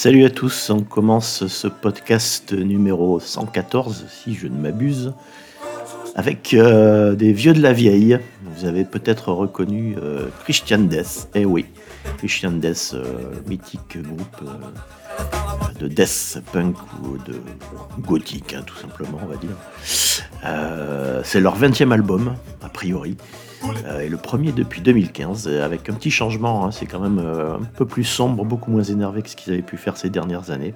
Salut à tous, on commence ce podcast numéro 114, si je ne m'abuse, avec euh, des vieux de la vieille. Vous avez peut-être reconnu euh, Christian Death, eh oui, Christian Death, euh, mythique groupe de death punk ou de gothique, hein, tout simplement, on va dire. C'est leur 20e album, a priori. Euh, et le premier depuis 2015, euh, avec un petit changement. hein, c'est quand même euh, un peu plus sombre, beaucoup moins énervé que ce qu'ils avaient pu faire ces dernières années.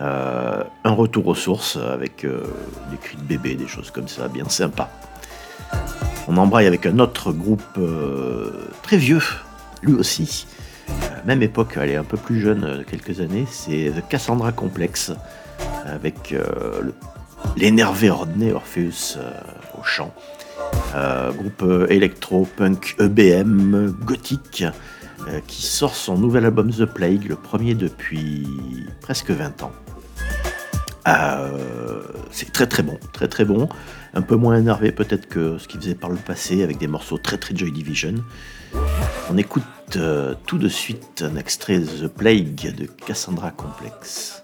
Un retour aux sources avec des cris de bébé, des choses comme ça, bien sympa. On embraye avec un autre groupe très vieux, lui aussi. Même époque, elle est un peu plus jeune, quelques années. C'est The Cassandra Complex, avec l'énervé Rodney Orpheus au chant. Euh, groupe euh, électro-punk EBM gothique euh, qui sort son nouvel album The Plague, le premier depuis presque 20 ans. C'est très très bon, très très bon. Un peu moins énervé peut-être que ce qu'il faisait par le passé avec des morceaux très très Joy Division. On écoute tout de suite un extrait de The Plague de Cassandra Complex.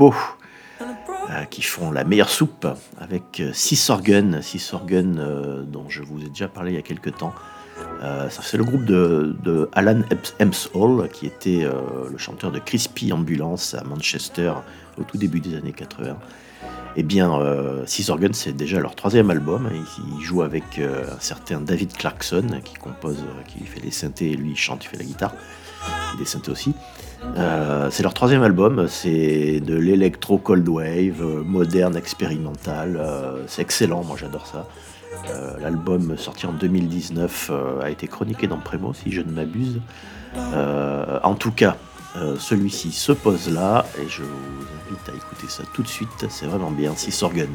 Euh, qui font la meilleure soupe avec Six Organ, Six Organ dont je vous ai déjà parlé il y a quelques temps. c'est le groupe de, Alan Hall qui était le chanteur de Crispy Ambulance à Manchester au tout début des années 80. Eh bien, euh, Six Organs, c'est déjà leur troisième album. Ils, jouent avec euh, un certain David Clarkson qui compose, euh, qui fait les synthés, lui il chante, il fait la guitare, et des synthés aussi. C'est leur troisième album, c'est de l'électro cold wave, moderne, expérimental. c'est excellent, moi j'adore ça. L'album sorti en 2019 a été chroniqué dans Prémo, si je ne m'abuse. en tout cas, euh, celui-ci se pose là et je vous invite à écouter ça tout de suite. C'est vraiment bien. Si Sorgen.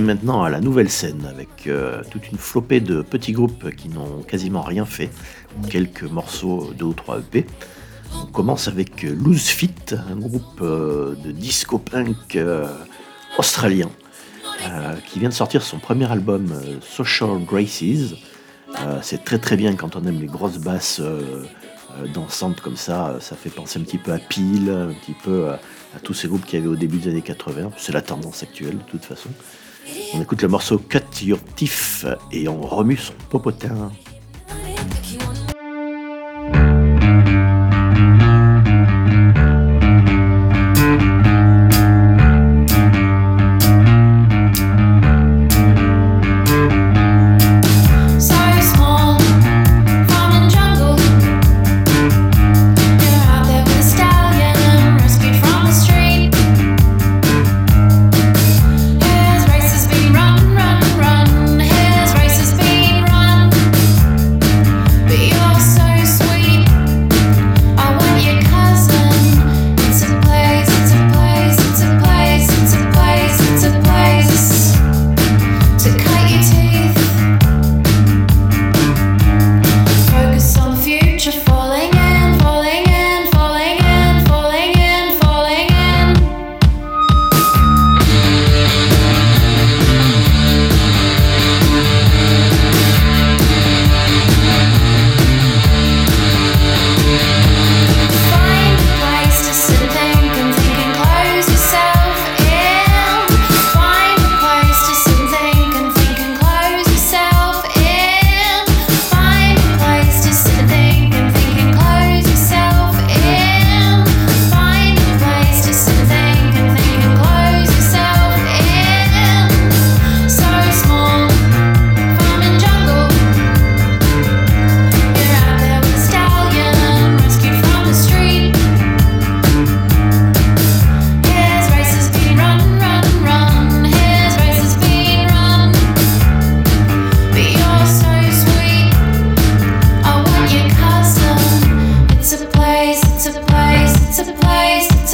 Maintenant à la nouvelle scène avec euh, toute une flopée de petits groupes qui n'ont quasiment rien fait, quelques morceaux, deux ou trois EP. On commence avec Loose Fit, un groupe euh, de disco punk euh, australien qui vient de sortir son premier album Social Graces. C'est très très bien quand on aime les grosses basses dansantes comme ça, ça fait penser un petit peu à Peel, un petit peu à, à tous ces groupes qu'il y avait au début des années 80. C'est la tendance actuelle de toute façon. On écoute le morceau Cut Your et on remue son popotin.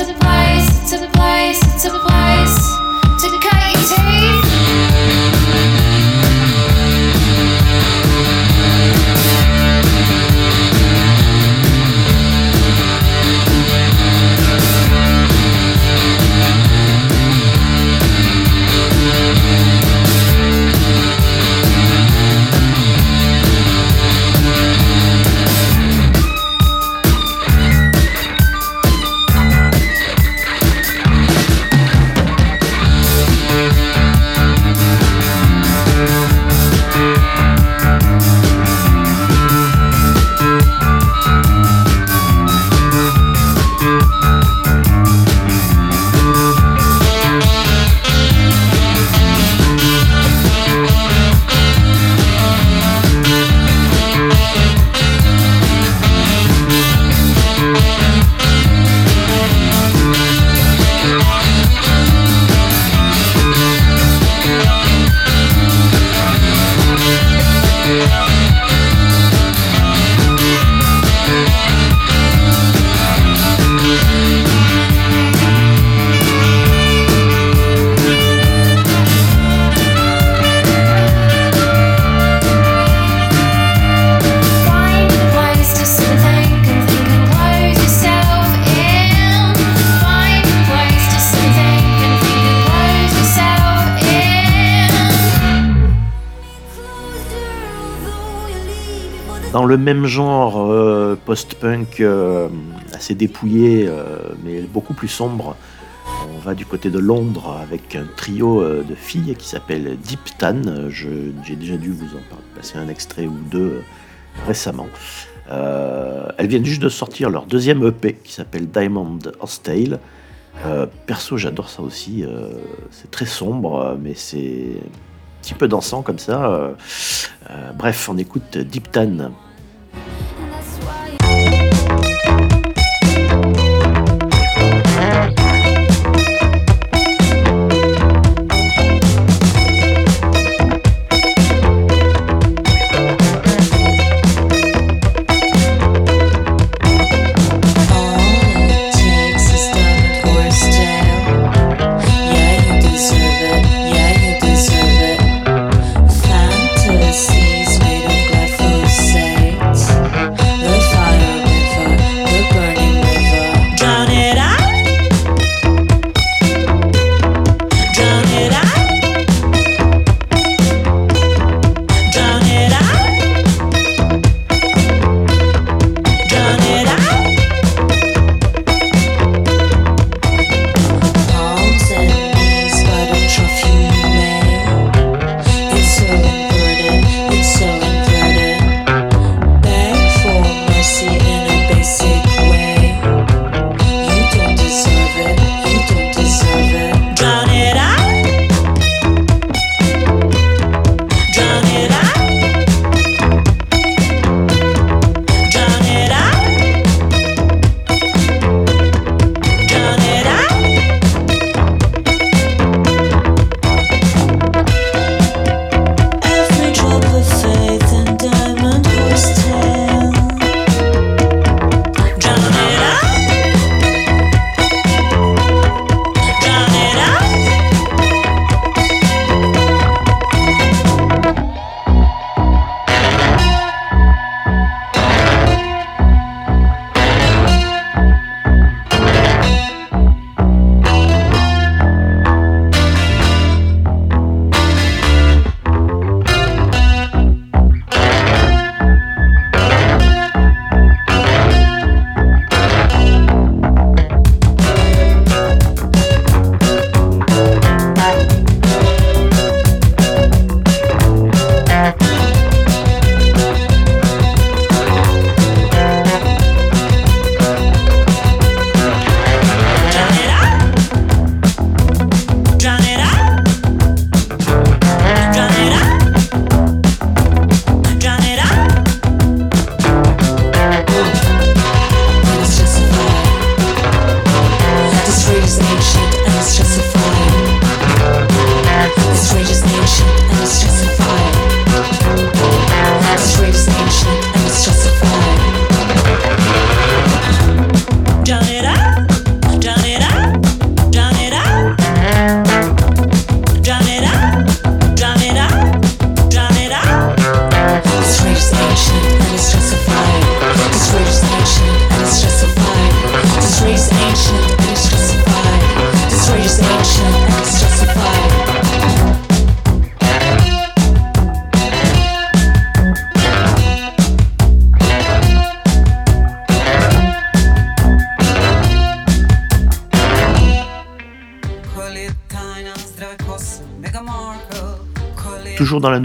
Le genre euh, post-punk euh, assez dépouillé, euh, mais beaucoup plus sombre. On va du côté de Londres avec un trio de filles qui s'appelle Deep Tan. J'ai déjà dû vous en passer un extrait ou deux récemment. elles viennent juste de sortir leur deuxième EP qui s'appelle Diamond Hostile. perso, j'adore ça aussi. c'est très sombre, mais c'est un petit peu dansant comme ça. bref, on écoute Deep Tan.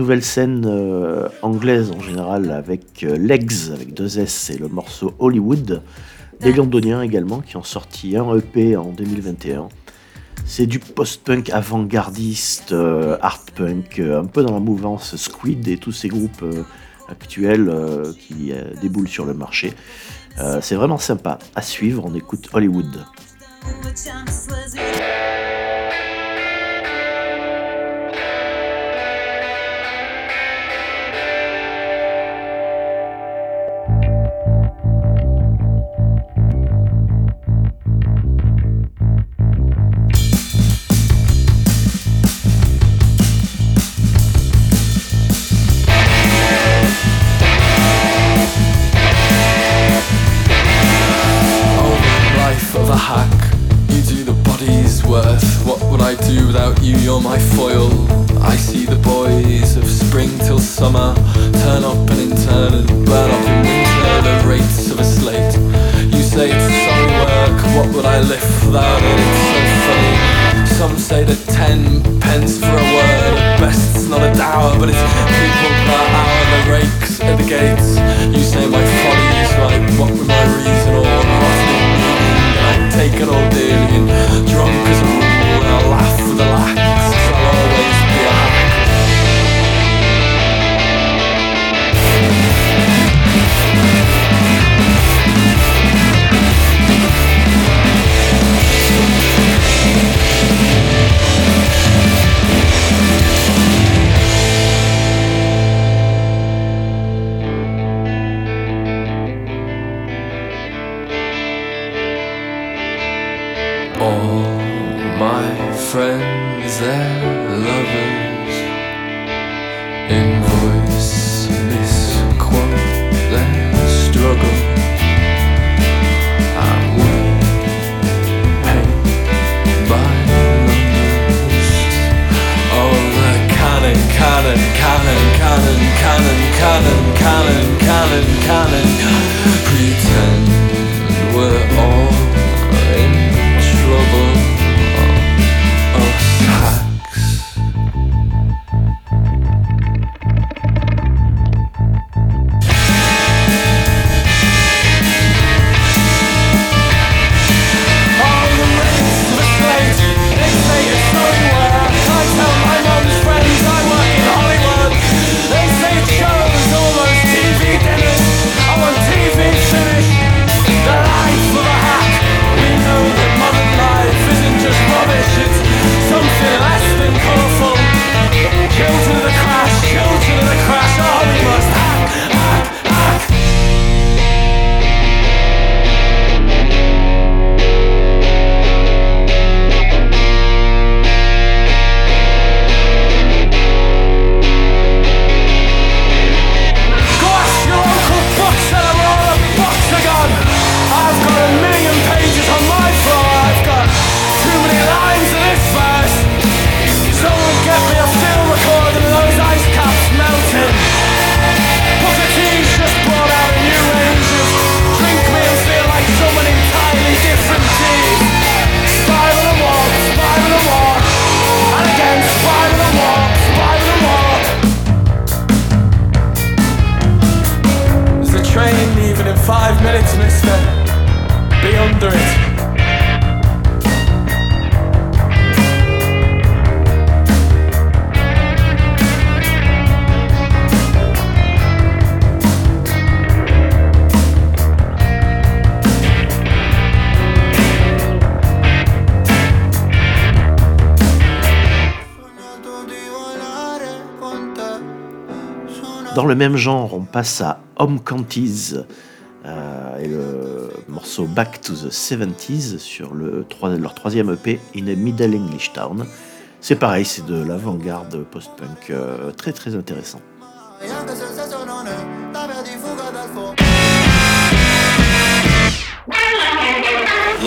Nouvelle scène euh, anglaise en général avec euh, Legs avec deux S et le morceau Hollywood. Des Londoniens également qui ont sorti un EP en 2021. C'est du post-punk avant-gardiste, euh, art punk, un peu dans la mouvance Squid et tous ces groupes actuels qui déboulent sur le marché. c'est vraiment sympa. À suivre, on écoute Hollywood. Dans même genre, on passe à Home Counties euh, et le morceau Back to the 70s sur le, leur troisième EP In a Middle English Town. C'est pareil, c'est de l'avant-garde post-punk euh, très très intéressant.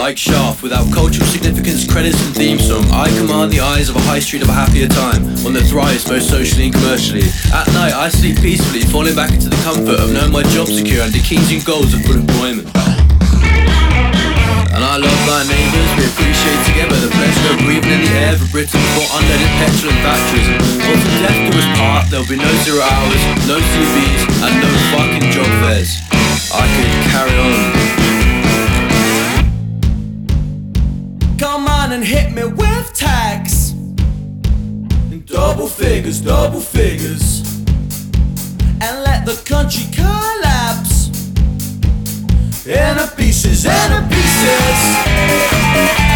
Like Shaft, without cultural significance, credits and theme song. I command the eyes of a high street of a happier time, one that thrives both socially and commercially. At night, I sleep peacefully, falling back into the comfort of knowing my job secure and the keys and goals of full employment. And I love my neighbours, we appreciate together the pleasure of breathing in the air for Britain before unleaded petrol and Thatcherism. But from death to us part, there'll be no zero hours, no CVs, and no fucking job fairs. I could figures, double figures. And let the country collapse. In a pieces, in a pieces.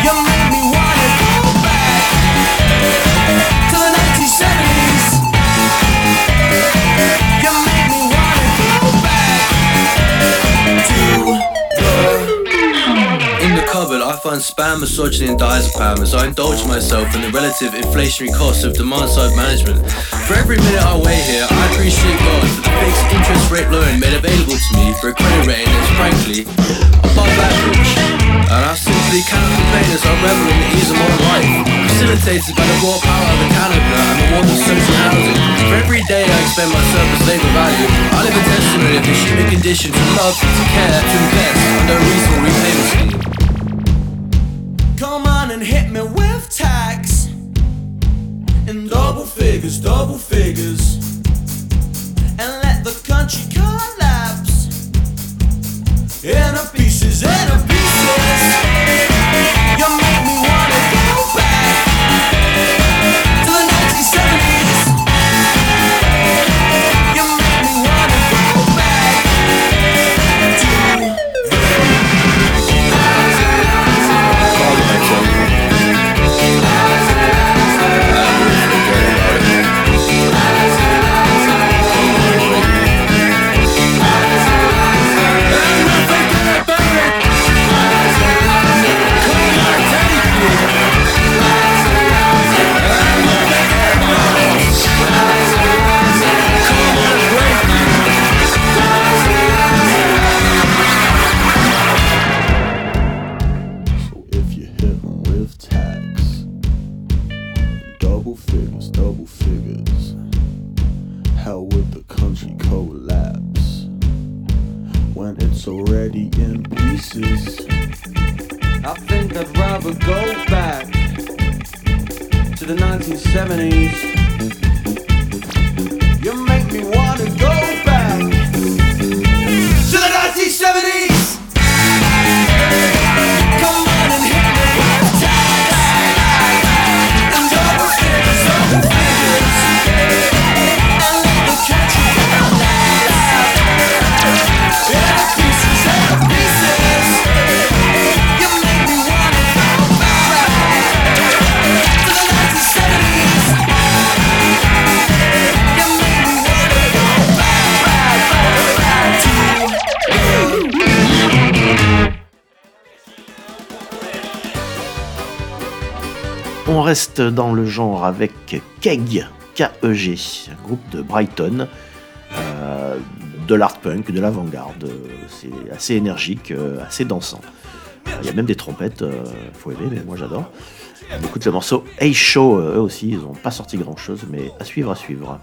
I find spam, misogyny, and diazepam as I indulge myself in the relative inflationary costs of demand side management. For every minute I wait here, I appreciate God for the fixed interest rate loan made available to me for a credit rating that's frankly above average. And I simply cannot complain as I revel in the ease of modern life, facilitated by the raw power of the canopy and the warmth of social housing. For every day I expend my surplus labor value, I live a testimony of the human condition to love, to care, to invest a reasonable repayment scheme. And hit me with tax. In double figures, double figures, and let the country collapse. In a pieces, in a pieces. Double figures, double figures, how would the country collapse when it's already in pieces? I think I'd rather go back to the 1970s. You make me wanna go back to the 1970s. On reste dans le genre avec Keg, K-E-G, un groupe de Brighton, euh, de l'art punk, de l'avant-garde. C'est assez énergique, euh, assez dansant. Il y a même des trompettes, euh, faut aimer, mais moi j'adore. On écoute le morceau Hey Show, eux aussi, ils n'ont pas sorti grand chose, mais à suivre, à suivre.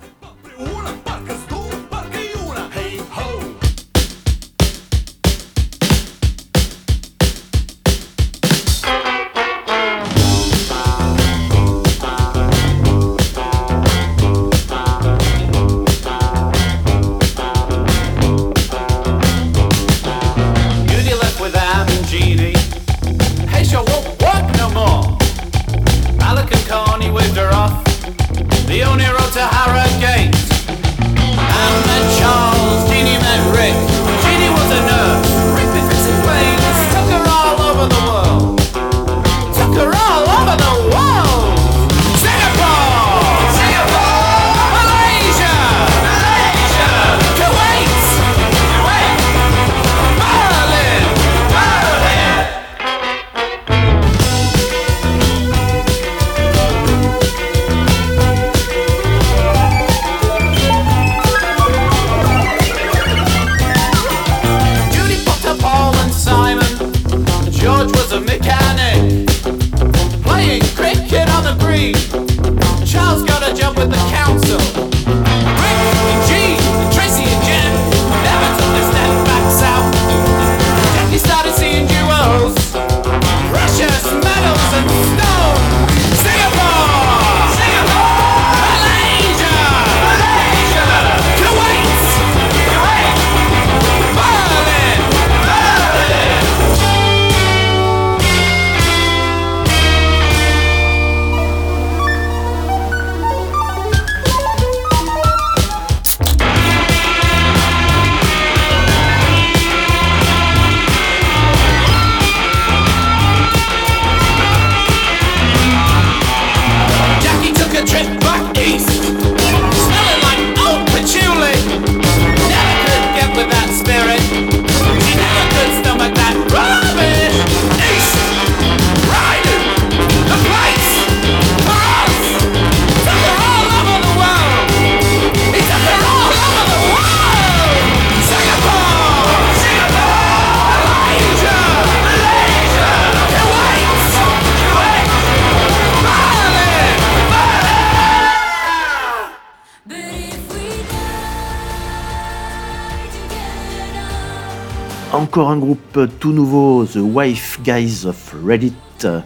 Un groupe tout nouveau, The Wife Guys of Reddit. Euh,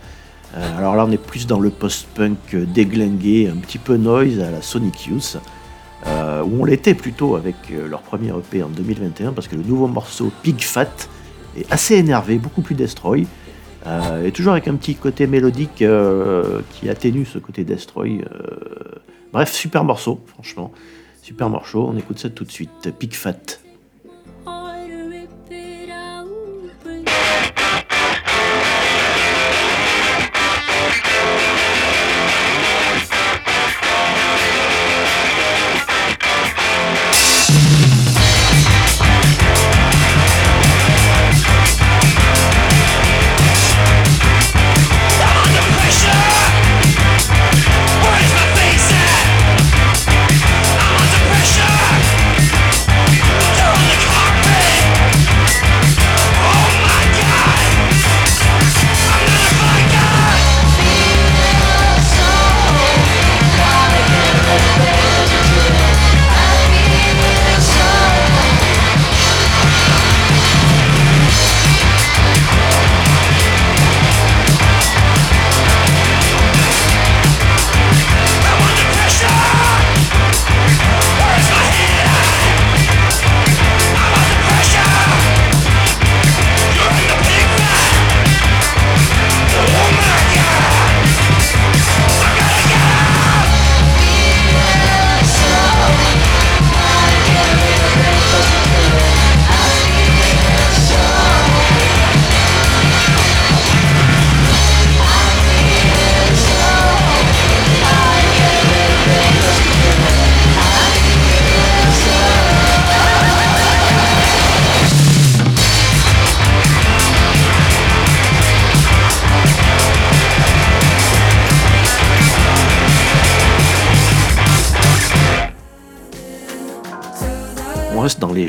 alors là, on est plus dans le post-punk déglingué, un petit peu noise à la Sonic Youth, où on l'était plutôt avec euh, leur premier EP en 2021, parce que le nouveau morceau Pig Fat est assez énervé, beaucoup plus destroy, euh, et toujours avec un petit côté mélodique euh, qui atténue ce côté destroy. Bref, super morceau, franchement, super morceau. On écoute ça tout de suite, Pig Fat.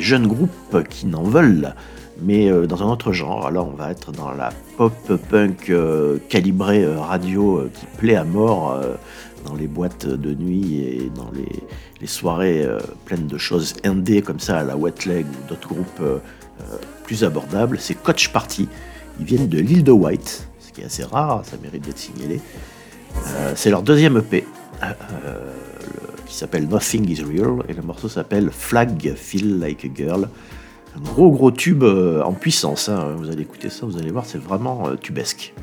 Jeunes groupes qui n'en veulent, mais euh, dans un autre genre. Alors on va être dans la pop punk euh, calibrée euh, radio qui plaît à mort dans les boîtes de nuit et dans les, soirées pleines de choses indé comme ça à la Wet Leg ou d'autres groupes plus abordables. C'est Coach Party. Ils viennent de l'île de White, ce qui est assez rare, ça mérite d'être signalé. C'est leur deuxième EP. Qui s'appelle Nothing is Real et le morceau s'appelle Flag Feel Like a Girl. Un gros gros tube euh, en puissance. hein. Vous allez écouter ça, vous allez voir, c'est vraiment euh, tubesque.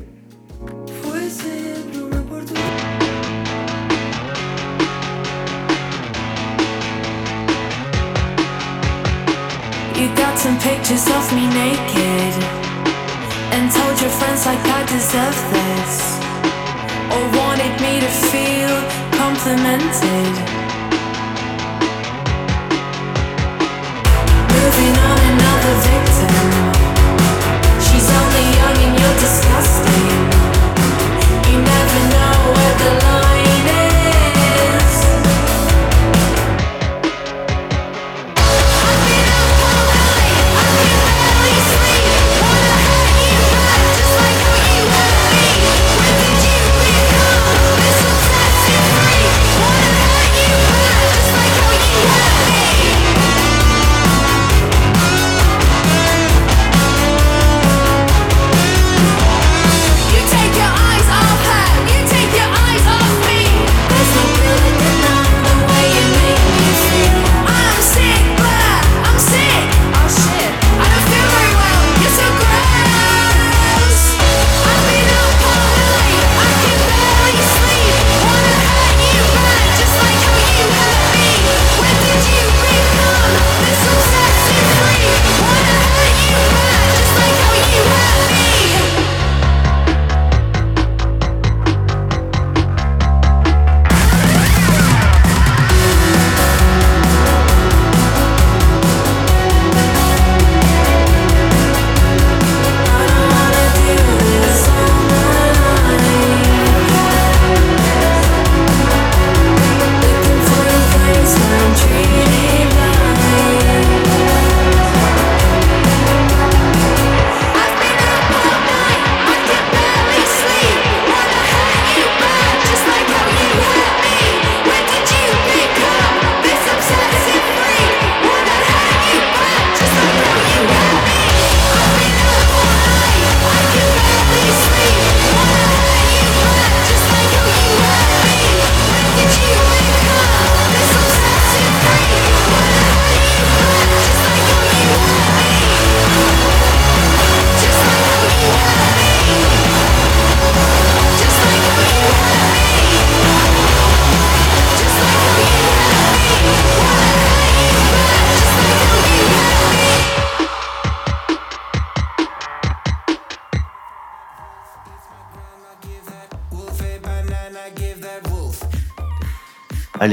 You got some pictures of me naked and told your friends like I deserve this, or wanted me to feel complimented.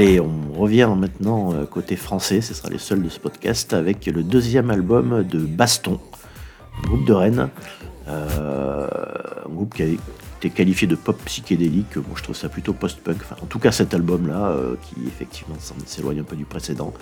Allez, on revient maintenant euh, côté français, ce sera les seuls de ce podcast, avec le deuxième album de Baston, groupe de Rennes, euh, un groupe qui a été qualifié de pop psychédélique, moi je trouve ça plutôt post-punk, en tout cas cet album-là, euh, qui effectivement s'éloigne un peu du précédent.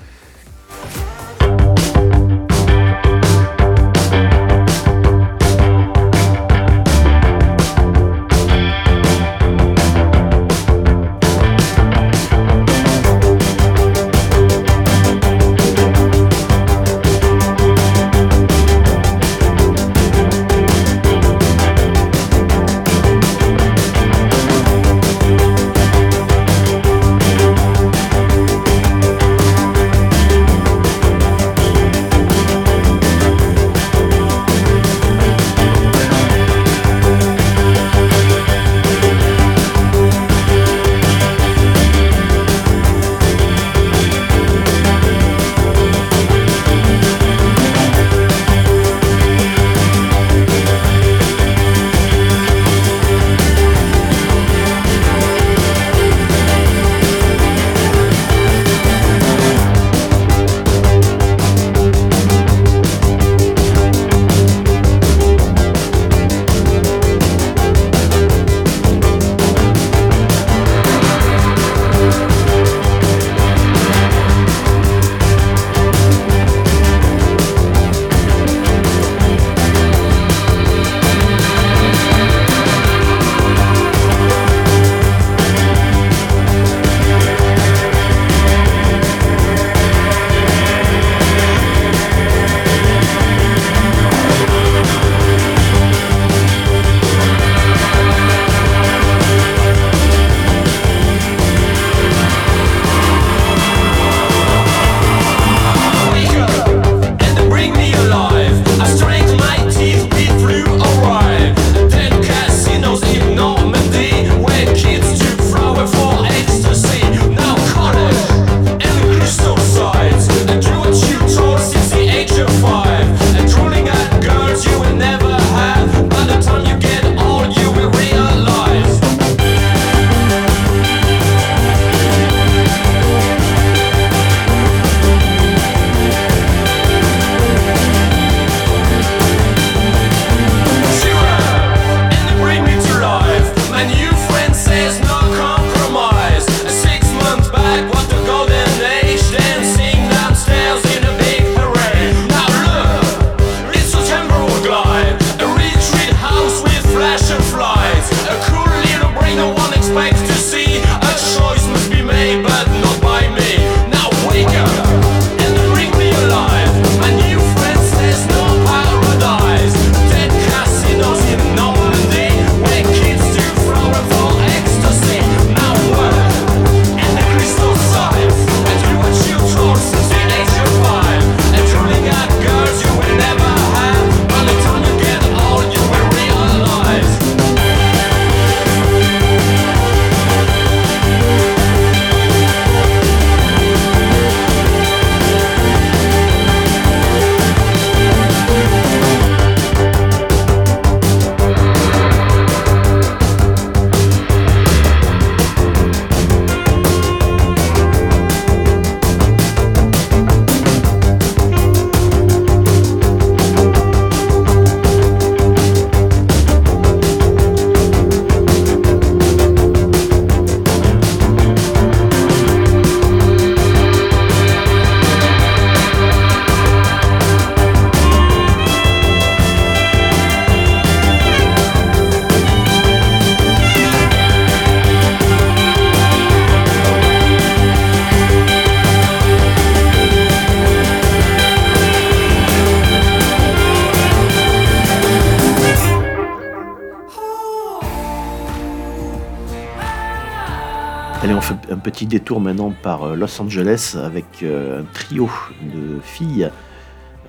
Par euh, Los Angeles avec euh, un trio de filles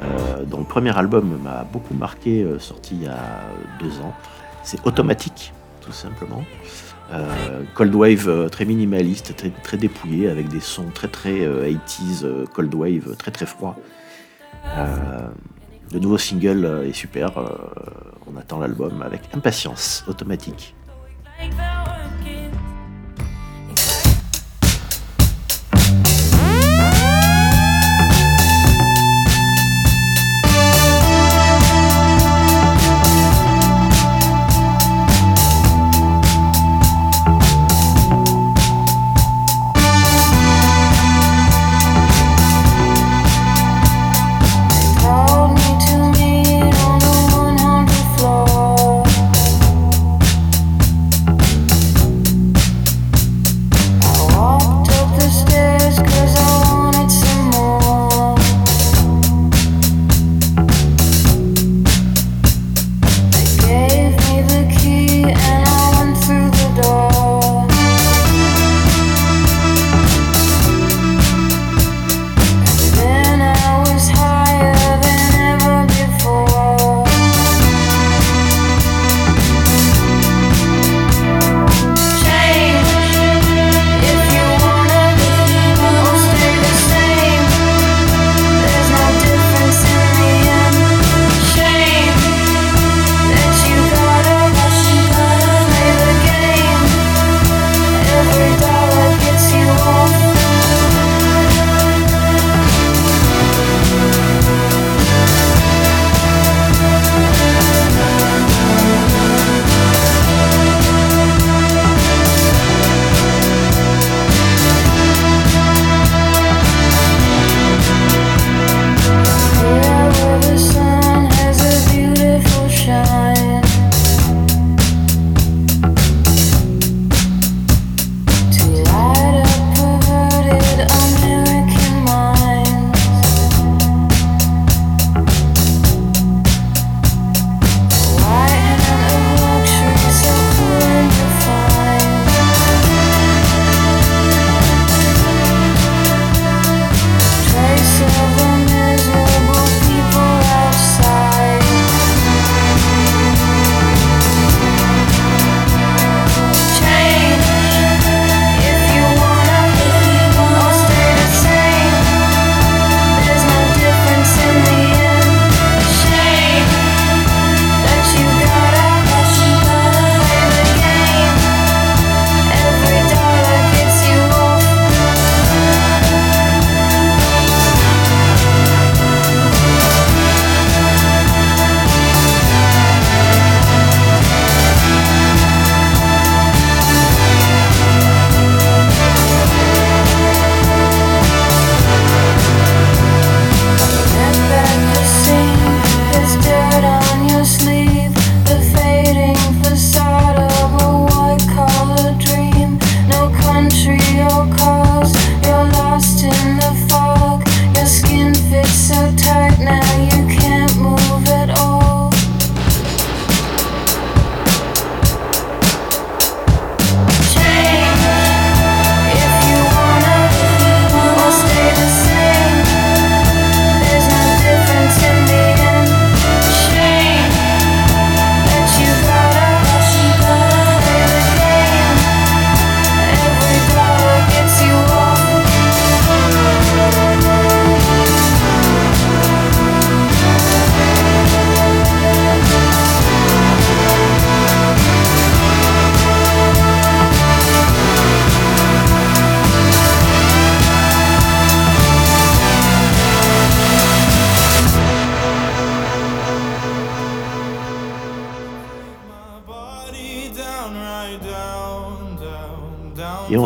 euh, dont le premier album m'a beaucoup marqué, sorti il y a deux ans. C'est Automatique, tout simplement. Cold Wave très minimaliste, très, très dépouillé, avec des sons très très euh, 80s, euh, Cold Wave très très froid. Le nouveau single est super, on attend l'album avec impatience, Automatique.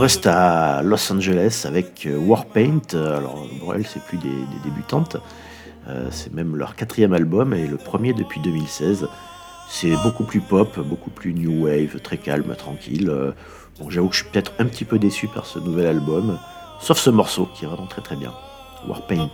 Reste à Los Angeles avec euh, Warpaint. Alors, elle, c'est plus des, des débutantes. Euh, c'est même leur quatrième album et le premier depuis 2016. C'est beaucoup plus pop, beaucoup plus new wave, très calme, tranquille. Euh, Bon, j'avoue que je suis peut-être un petit peu déçu par ce nouvel album, sauf ce morceau qui est vraiment très très bien. Warpaint.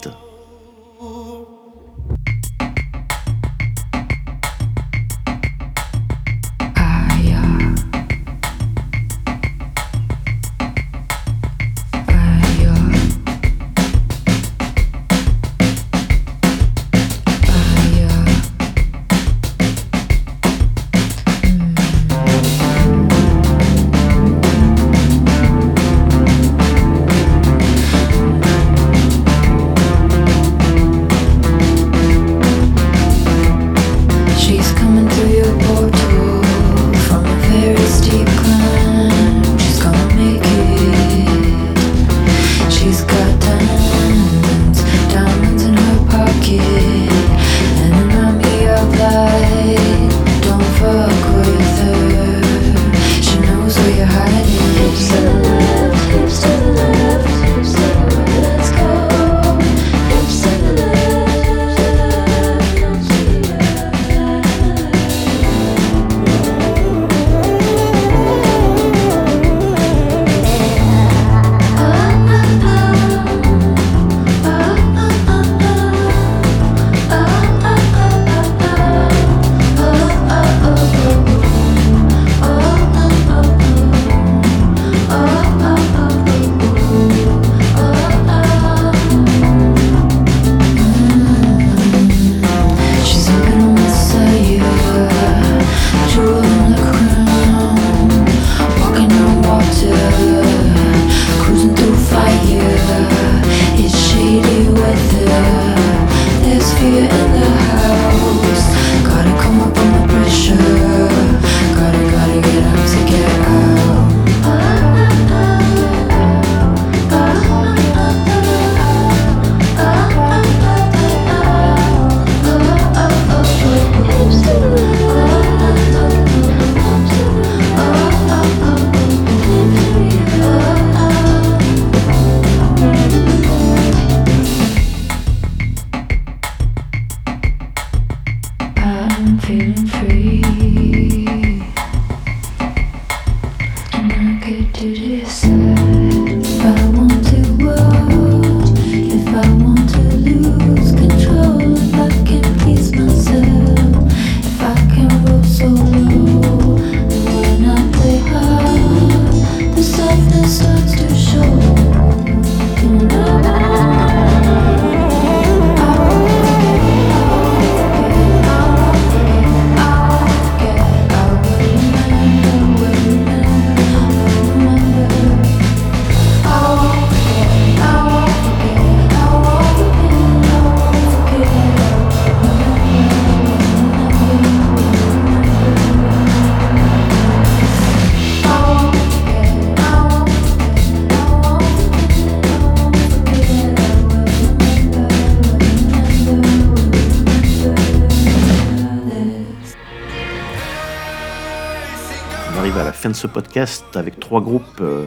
Ce podcast avec trois groupes euh,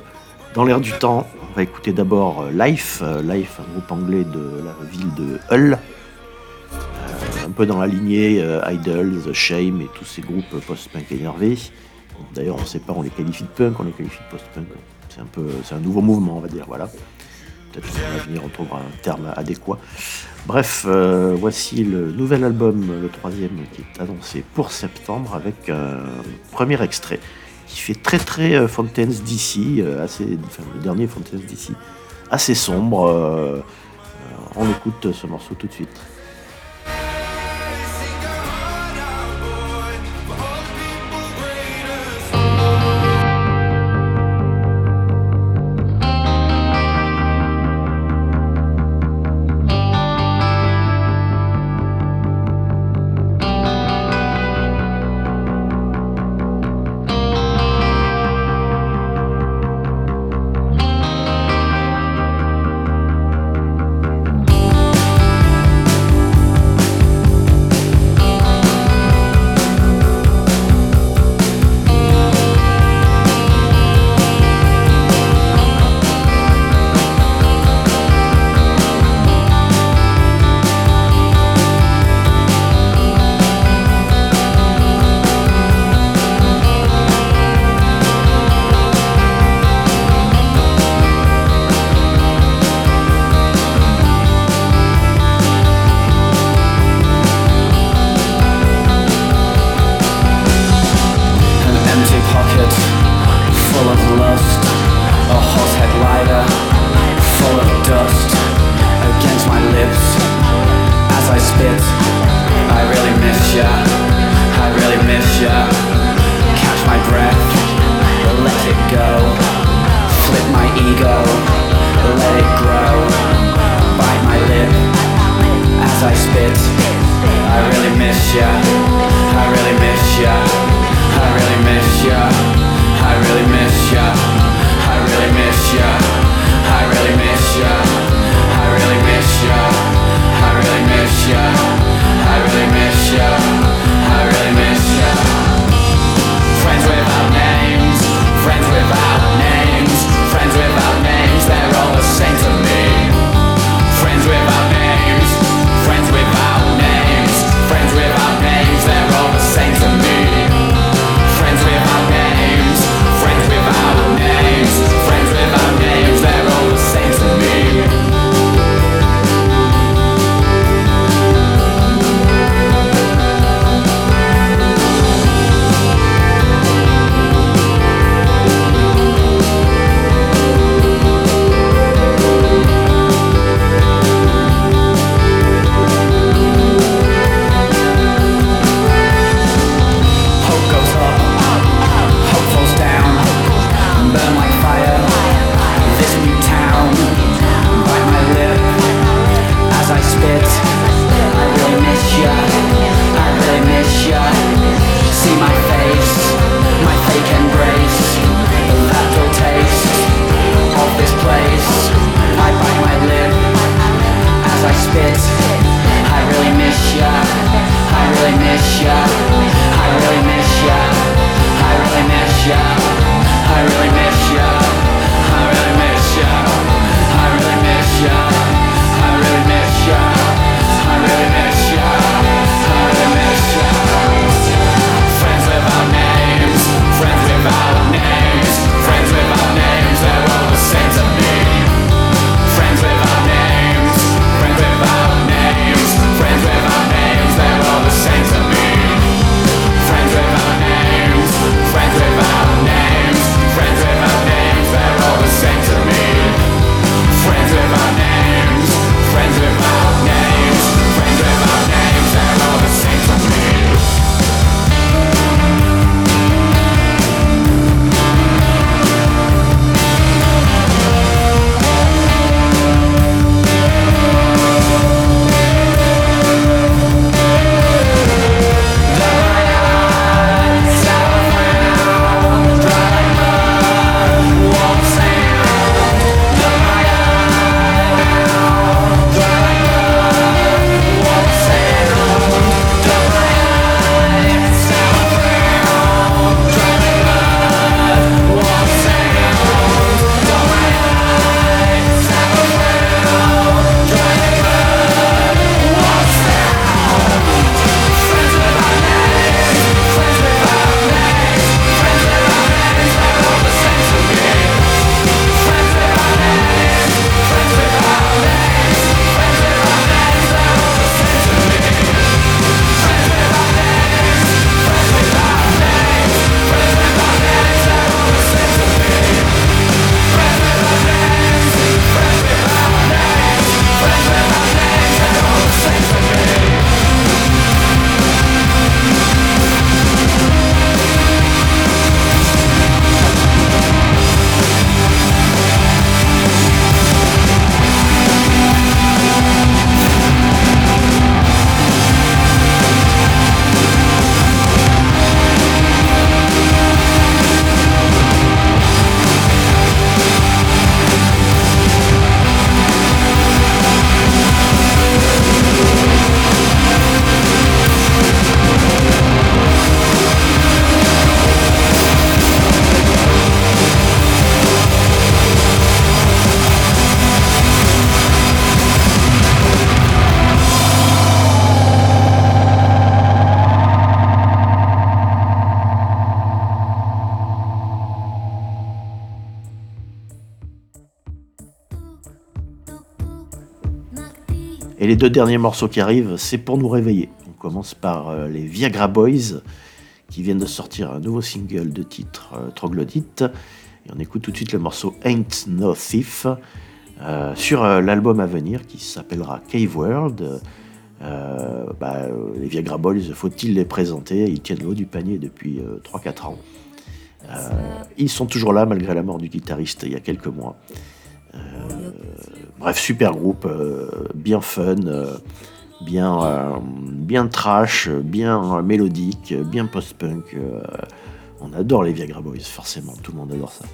dans l'air du temps. On va écouter d'abord euh, Life, euh, Life, un groupe anglais de la ville de Hull, un peu dans la lignée Idols, Shame et tous ces groupes post-punk énervés. D'ailleurs, on ne sait pas, on les qualifie de punk, on les qualifie de post-punk. C'est un peu, c'est un nouveau mouvement, on va dire, voilà. Peut-être qu'à l'avenir on trouvera un terme adéquat. Bref, voici le nouvel album, le troisième, qui est annoncé pour septembre avec un premier extrait qui fait très très euh, Fountains DC, euh, assez, enfin, le dernier Fountains DC, assez sombre. euh, on écoute ce morceau tout de suite. deux derniers morceaux qui arrivent, c'est pour nous réveiller. On commence par euh, les Viagra Boys, qui viennent de sortir un nouveau single de titre euh, Troglodyte. Et on écoute tout de suite le morceau Ain't No Thief euh, sur l'album à venir qui s'appellera Cave World. Bah, les Viagra Boys, faut-il les présenter? Ils tiennent l'eau du panier depuis 3-4 ans. ils sont toujours là malgré la mort du guitariste il y a quelques mois. Bref, super groupe, euh, bien fun, euh, euh, bien, trash, bien mélodique, bien post-punk. on adore les Viagra Boys, forcément, tout le monde adore ça.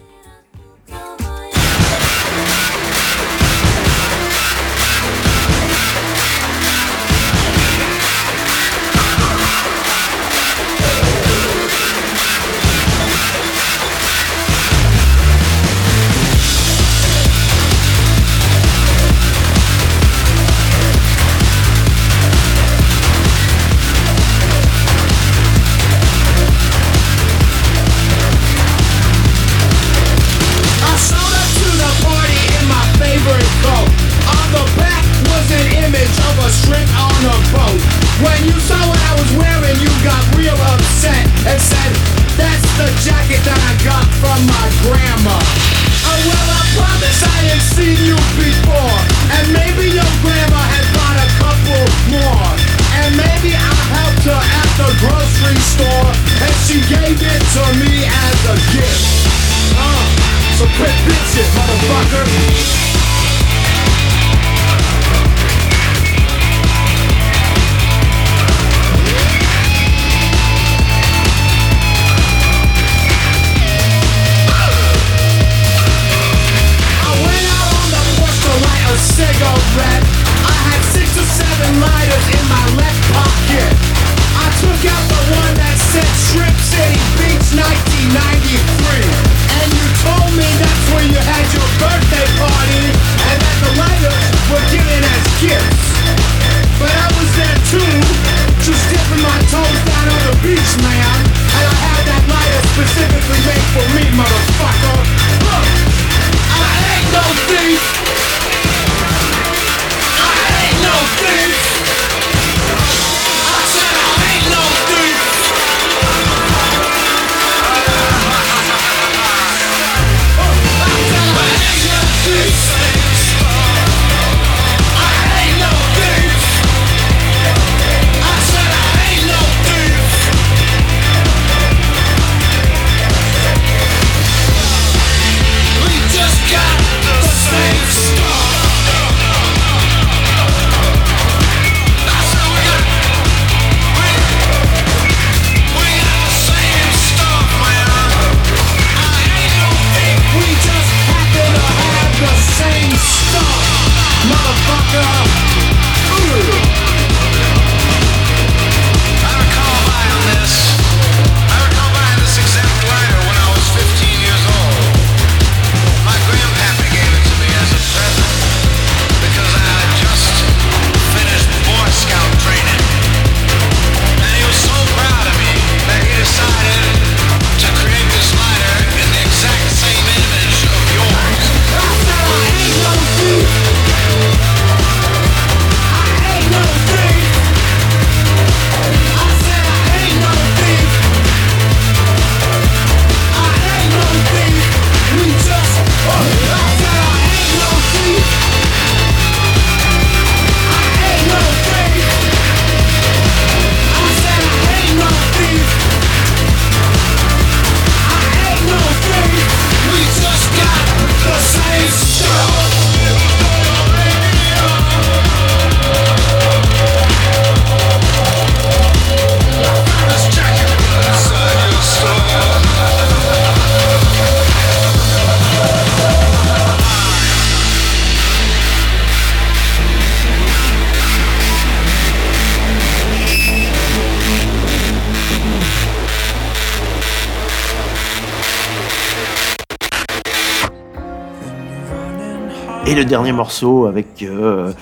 le dernier morceau avec euh,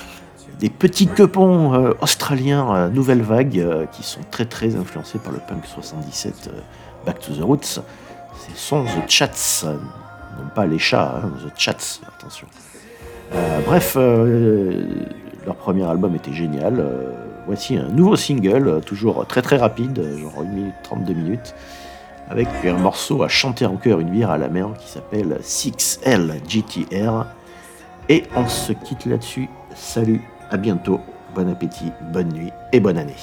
des petits quepons euh, australiens euh, Nouvelle Vague qui sont très très influencés par le punk 77 Back to the Roots. Ce sont The Chats, non pas les chats, hein, The Chats, attention. bref, leur premier album était génial. voici un nouveau single, toujours très très rapide, genre 1 minute 32 minutes avec un morceau à chanter en chœur une bière à la mer qui s'appelle 6L GTR. Et on se quitte là-dessus. Salut, à bientôt, bon appétit, bonne nuit et bonne année.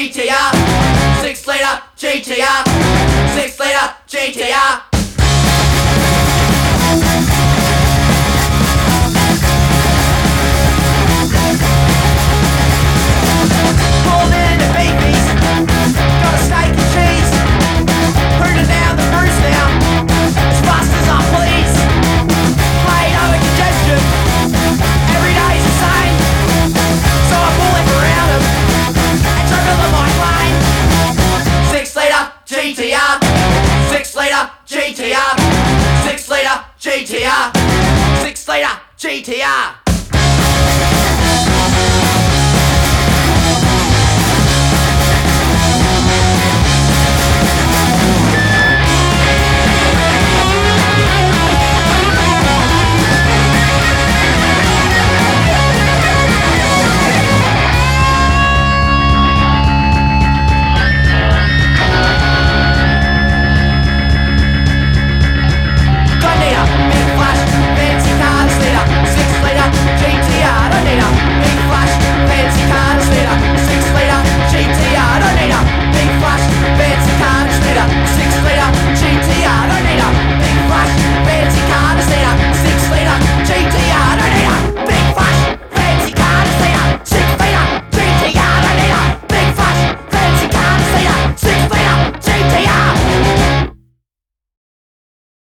GTA. Six-liter GTR.